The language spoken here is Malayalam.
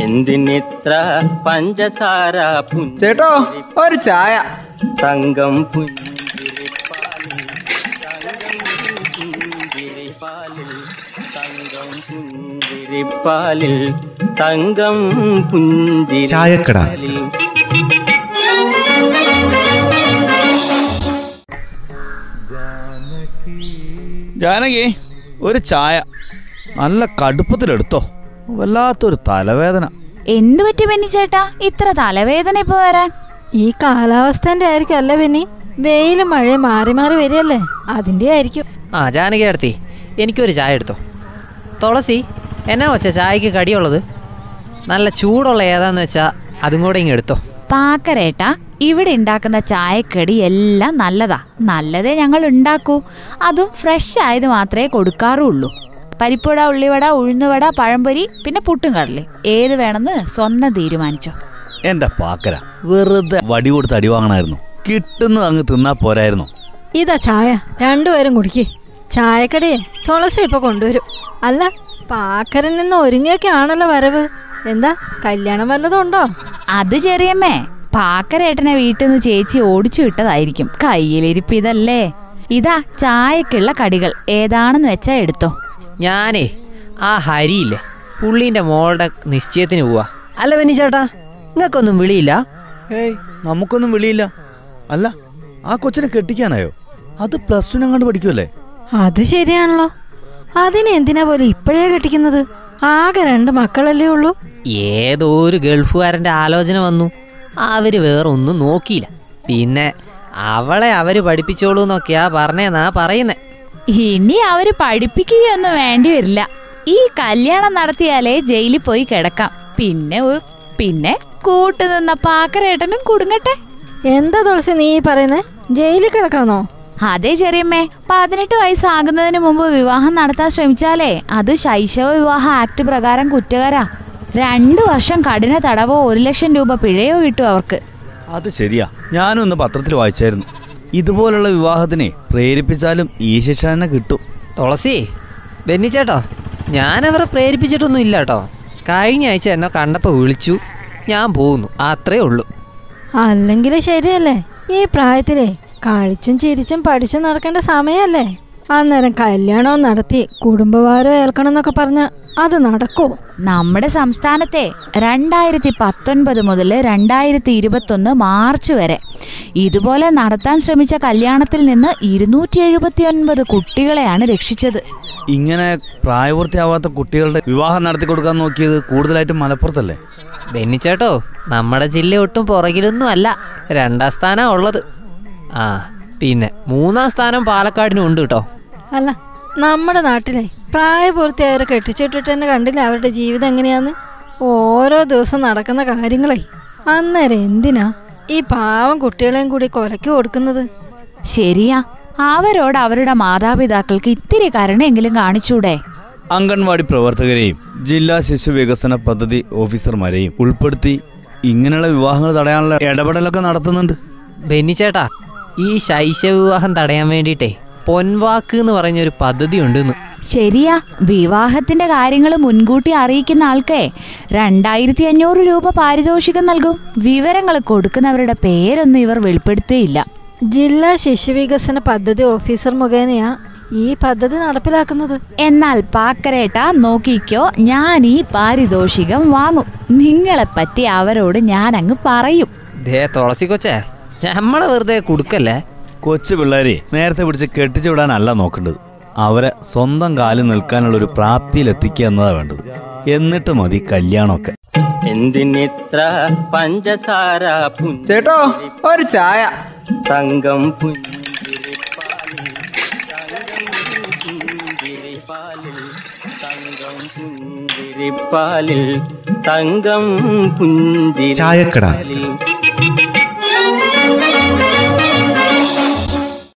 എന്തിനിത്ര പഞ്ചസാര ചേട്ടോ ഒരു ചായ. തങ്കം പുഞ്ചിരിപ്പാലിൽ തങ്കം പുഞ്ചിരിപ്പാലിൽ തങ്കം പുഞ്ചിരിപ്പാലിൽ. പുഞ്ചിരിപ്പാലിൽ. ജാനകി ഒരു ചായ. നല്ല കടുപ്പത്തിലെടുത്തോ. വല്ലാത്തൊരു തലവേദന. എന്തു പറ്റി ബെന്നി ചേട്ടാ? ഇത്ര തലവേദന ഇപ്പൊ വരാൻ? ഈ കാലാവസ്ഥന്റെ ആയിരിക്കും അല്ലേ ബെന്നി? വെയിലും മഴയും മാറി മാറി വരികയല്ലേ? അതിന്റെ ആയിരിക്കും. ആ ജാനകി അടുത്തി എനിക്കൊരു ചായ എടുത്തോ? തുളസി എന്നാ വച്ച ചായക്ക് കടിയുള്ളത്? നല്ല ചൂടുള്ള ഏതാന്ന് വെച്ചാ അതും കൂടെ ഇങ്ങ് എടുത്തോ? പാക്കരേട്ടാ ഇവിടെ ഉണ്ടാക്കുന്ന ചായക്കടി എല്ലാം നല്ലതാ. നല്ലതേ ഞങ്ങൾ ഉണ്ടാക്കൂ. അതും ഫ്രഷ് ആയത് മാത്രമേ കൊടുക്കാറുള്ളൂ. പരിപ്പുവട ഉള്ളിവട ഉഴുന്നുവട പഴംപൊരി പിന്നെ പുട്ടും കടലേ ഏത് വേണമെന്ന് സ്വന്തം തീരുമാനിച്ചോ. എന്റെ പാക്കര വെറുതെ വടി കൊടുത്ത് അടി വാങ്ങണായിരുന്നു. കിട്ടുന്നത് അങ്ങ് തിന്നാ പോരായിരുന്നു. ഇതാ ചായ. രണ്ടുപേരും കുടിക്കേ. ചായക്കടയെ തുളസി ഇപ്പൊ കൊണ്ടുവരും. അല്ല പാക്കരൻ നിന്ന് ഒരുങ്ങിയൊക്കെ ആണല്ലോ വരവ്. എന്താ കല്യാണം വല്ലതുണ്ടോ അത് ചെറിയമ്മേ പാക്കരേട്ടനെ വീട്ടിൽ നിന്ന് ചേച്ചി ഓടിച്ചു വിട്ടതായിരിക്കും. കയ്യിലിരിപ്പ് ഇതല്ലേ. ഇതാ ചായക്കുള്ള കടികൾ. ഏതാണെന്ന് വെച്ചാ എടുത്തോ. ഞാനേ ആ ഹരിയില്ലേ? പുള്ളീന്റെ മോളുടെ നിശ്ചയത്തിന് പോവാ. അല്ല വെനി ചേട്ടാ നിങ്ങൾക്കൊന്നും വിളിയില്ല? ഏയ് നമുക്കൊന്നും വിളിയില്ല. അല്ല ആ കൊച്ചിനെ കെട്ടിക്കാനായോ? അത് പ്ലസ് ടു അങ്ങാണ്ട് പഠിക്കുമല്ലേ അത് ശരിയാണല്ലോ. അതിനെ എന്തിനാ പോലും ഇപ്പോഴേ കെട്ടിക്കുന്നത്? ആകെ രണ്ട് മക്കളല്ലേ ഉള്ളൂ. ഏതോ ഒരു ഗൾഫുകാരന്റെ ആലോചന വന്നു. അവർ വേറൊന്നും നോക്കിയില്ല. പിന്നെ അവളെ അവർ പഠിപ്പിച്ചോളൂ എന്നൊക്കെയാ പറഞ്ഞേന്നാ പറയുന്നേ. ഇനി അവർ പഠിപ്പിക്കുകയൊന്നും വേണ്ടി വരില്ല. ഈ കല്യാണം നടത്തിയാലേ ജയിലിൽ പോയി കിടക്കാം. പിന്നെ പിന്നെ കൂട്ടുനിന്ന പാക്കരേട്ടനും കുടുങ്ങട്ടെ. എന്താ തുളസി നീ പറയുന്നത് പറയുന്നേ? ജയിലിൽ കിടക്കാന്നോ? അതെ ചെറിയമ്മേ പതിനെട്ട് വയസ്സാകുന്നതിന് മുമ്പ് വിവാഹം നടത്താൻ ശ്രമിച്ചാലേ അത് ശൈശവ വിവാഹ ആക്ട് പ്രകാരം കുറ്റകരാ. രണ്ടു വർഷം കഠിന തടവോ ഒരു ലക്ഷം രൂപ പിഴയോ കിട്ടും അവർക്ക്. അത് ശരിയാ. ഞാനും ഇന്ന് പത്രത്തിൽ വായിച്ചായിരുന്നു. ഇതുപോലുള്ള വിവാഹത്തിനെ പ്രേരിപ്പിച്ചാലും ഈ ശിക്ഷ തന്നെ കിട്ടും. തുളസി ബെന്നിച്ചേട്ടോ ഞാനവരെ പ്രേരിപ്പിച്ചിട്ടൊന്നും ഇല്ല കേട്ടോ കഴിഞ്ഞ ആഴ്ച എന്നെ കണ്ടപ്പോൾ വിളിച്ചു. ഞാൻ പോകുന്നു അത്രേ ഉള്ളൂ. അല്ലെങ്കിൽ ശരിയല്ലേ? ഈ പ്രായത്തിലെ കളിച്ചും ചിരിച്ചും പഠിച്ചും നടക്കേണ്ട സമയമല്ലേ അന്നേരം കല്യാണവും നടത്തി കുടുംബഭാരം ഏൽക്കണം എന്നൊക്കെ പറഞ്ഞ അത് നടക്കോ? നമ്മുടെ സംസ്ഥാനത്തെ രണ്ടായിരത്തി പത്തൊൻപത് മുതൽ രണ്ടായിരത്തി ഇരുപത്തൊന്ന് മാർച്ച് വരെ ഇതുപോലെ നടത്താൻ ശ്രമിച്ച കല്യാണത്തിൽ നിന്ന് ഇരുന്നൂറ്റി എഴുപത്തി ഒൻപത് കുട്ടികളെയാണ് രക്ഷിച്ചത്. ഇങ്ങനെ പ്രായപൂർത്തിയാവാത്ത കുട്ടികളുടെ വിവാഹം നടത്തി കൊടുക്കാൻ നോക്കിയത് കൂടുതലായിട്ടും മലപ്പുറത്തല്ലേ? ബെന്നിച്ചേട്ടോ നമ്മുടെ ജില്ല ഒട്ടും പുറകിലൊന്നും അല്ല. രണ്ടാം സ്ഥാനം ഉള്ളത്. ആ പിന്നെ മൂന്നാം സ്ഥാനം പാലക്കാടിനും ഉണ്ട് കേട്ടോ അല്ല നമ്മുടെ നാട്ടിലെ പ്രായപൂർത്തിയായവരെ കെട്ടിച്ചിട്ടിട്ട് തന്നെ കണ്ടില്ല അവരുടെ ജീവിതം എങ്ങനെയാന്ന്? ഓരോ ദിവസം നടക്കുന്ന കാര്യങ്ങളെ. അന്നേരം എന്തിനാ ഈ പാവം കുട്ടികളെയും കൂടി കൊലക്ക് കൊടുക്കുന്നത്? ശരിയാ. അവരോട് അവരുടെ മാതാപിതാക്കൾക്ക് ഇത്തിരി കരുണയെങ്കിലും കാണിച്ചൂടെ. അംഗൻവാടി പ്രവർത്തകരെയും ജില്ലാ ശിശു വികസന പദ്ധതി ഓഫീസർമാരെയും ഉൾപ്പെടുത്തി ഇങ്ങനെയുള്ള വിവാഹങ്ങൾ തടയാനുള്ള ഇടപെടലൊക്കെ നടത്തുന്നുണ്ട്. ബെന്നിച്ചേട്ടാ ഈ ശൈശവ വിവാഹം തടയാൻ വേണ്ടിയിട്ടേ പൊൻവാക്ക് എന്ന് പറഞ്ഞൊരു പദ്ധതി ഉണ്ടെന്ന് ശരിയാ വിവാഹത്തിന്റെ കാര്യങ്ങൾ മുൻകൂട്ടി അറിയിക്കുന്ന ആൾക്കേ രണ്ടായിരത്തി അഞ്ഞൂറ് രൂപ പാരിതോഷികം നൽകും. വിവരങ്ങൾ കൊടുക്കുന്നവരുടെ പേരൊന്നും ഇവർ വെളിപ്പെടുത്തിയില്ല. ജില്ലാ ശിശുവികസന പദ്ധതി ഓഫീസർ മുഖേനയാ ഈ പദ്ധതി നടപ്പിലാക്കുന്നത്. എന്നാൽ പാക്കരേട്ട നോക്കിക്കോ ഞാൻ ഈ പാരിതോഷികം വാങ്ങും. നിങ്ങളെ പറ്റി അവരോട് ഞാൻ അങ്ങ് പറയും. ദേ തുളസി കൊച്ചേ നമ്മളെ വെറുതെ കൊടുക്കല്ലേ? കൊച്ചു പിള്ളേരെ നേരത്തെ പിടിച്ച് കെട്ടിച്ചു വിടാനല്ല നോക്കേണ്ടത്. അവരെ സ്വന്തം കാലിൽ നിൽക്കാനുള്ള ഒരു പ്രാപ്തിയിൽ എത്തിക്കുക എന്നതാണ് വേണ്ടത്. എന്നിട്ട് മതി കല്യാണമൊക്കെ. എന്തിനിത്ര പഞ്ചസാര ചേട്ടോ ഒരു ചായ. തങ്കം പുഞ്ചിരിപ്പാലിൽ തങ്കം പുഞ്ചിരിപ്പാലിൽ തങ്കം പുഞ്ചിരിപ്പാലിൽ. ചായക്കട.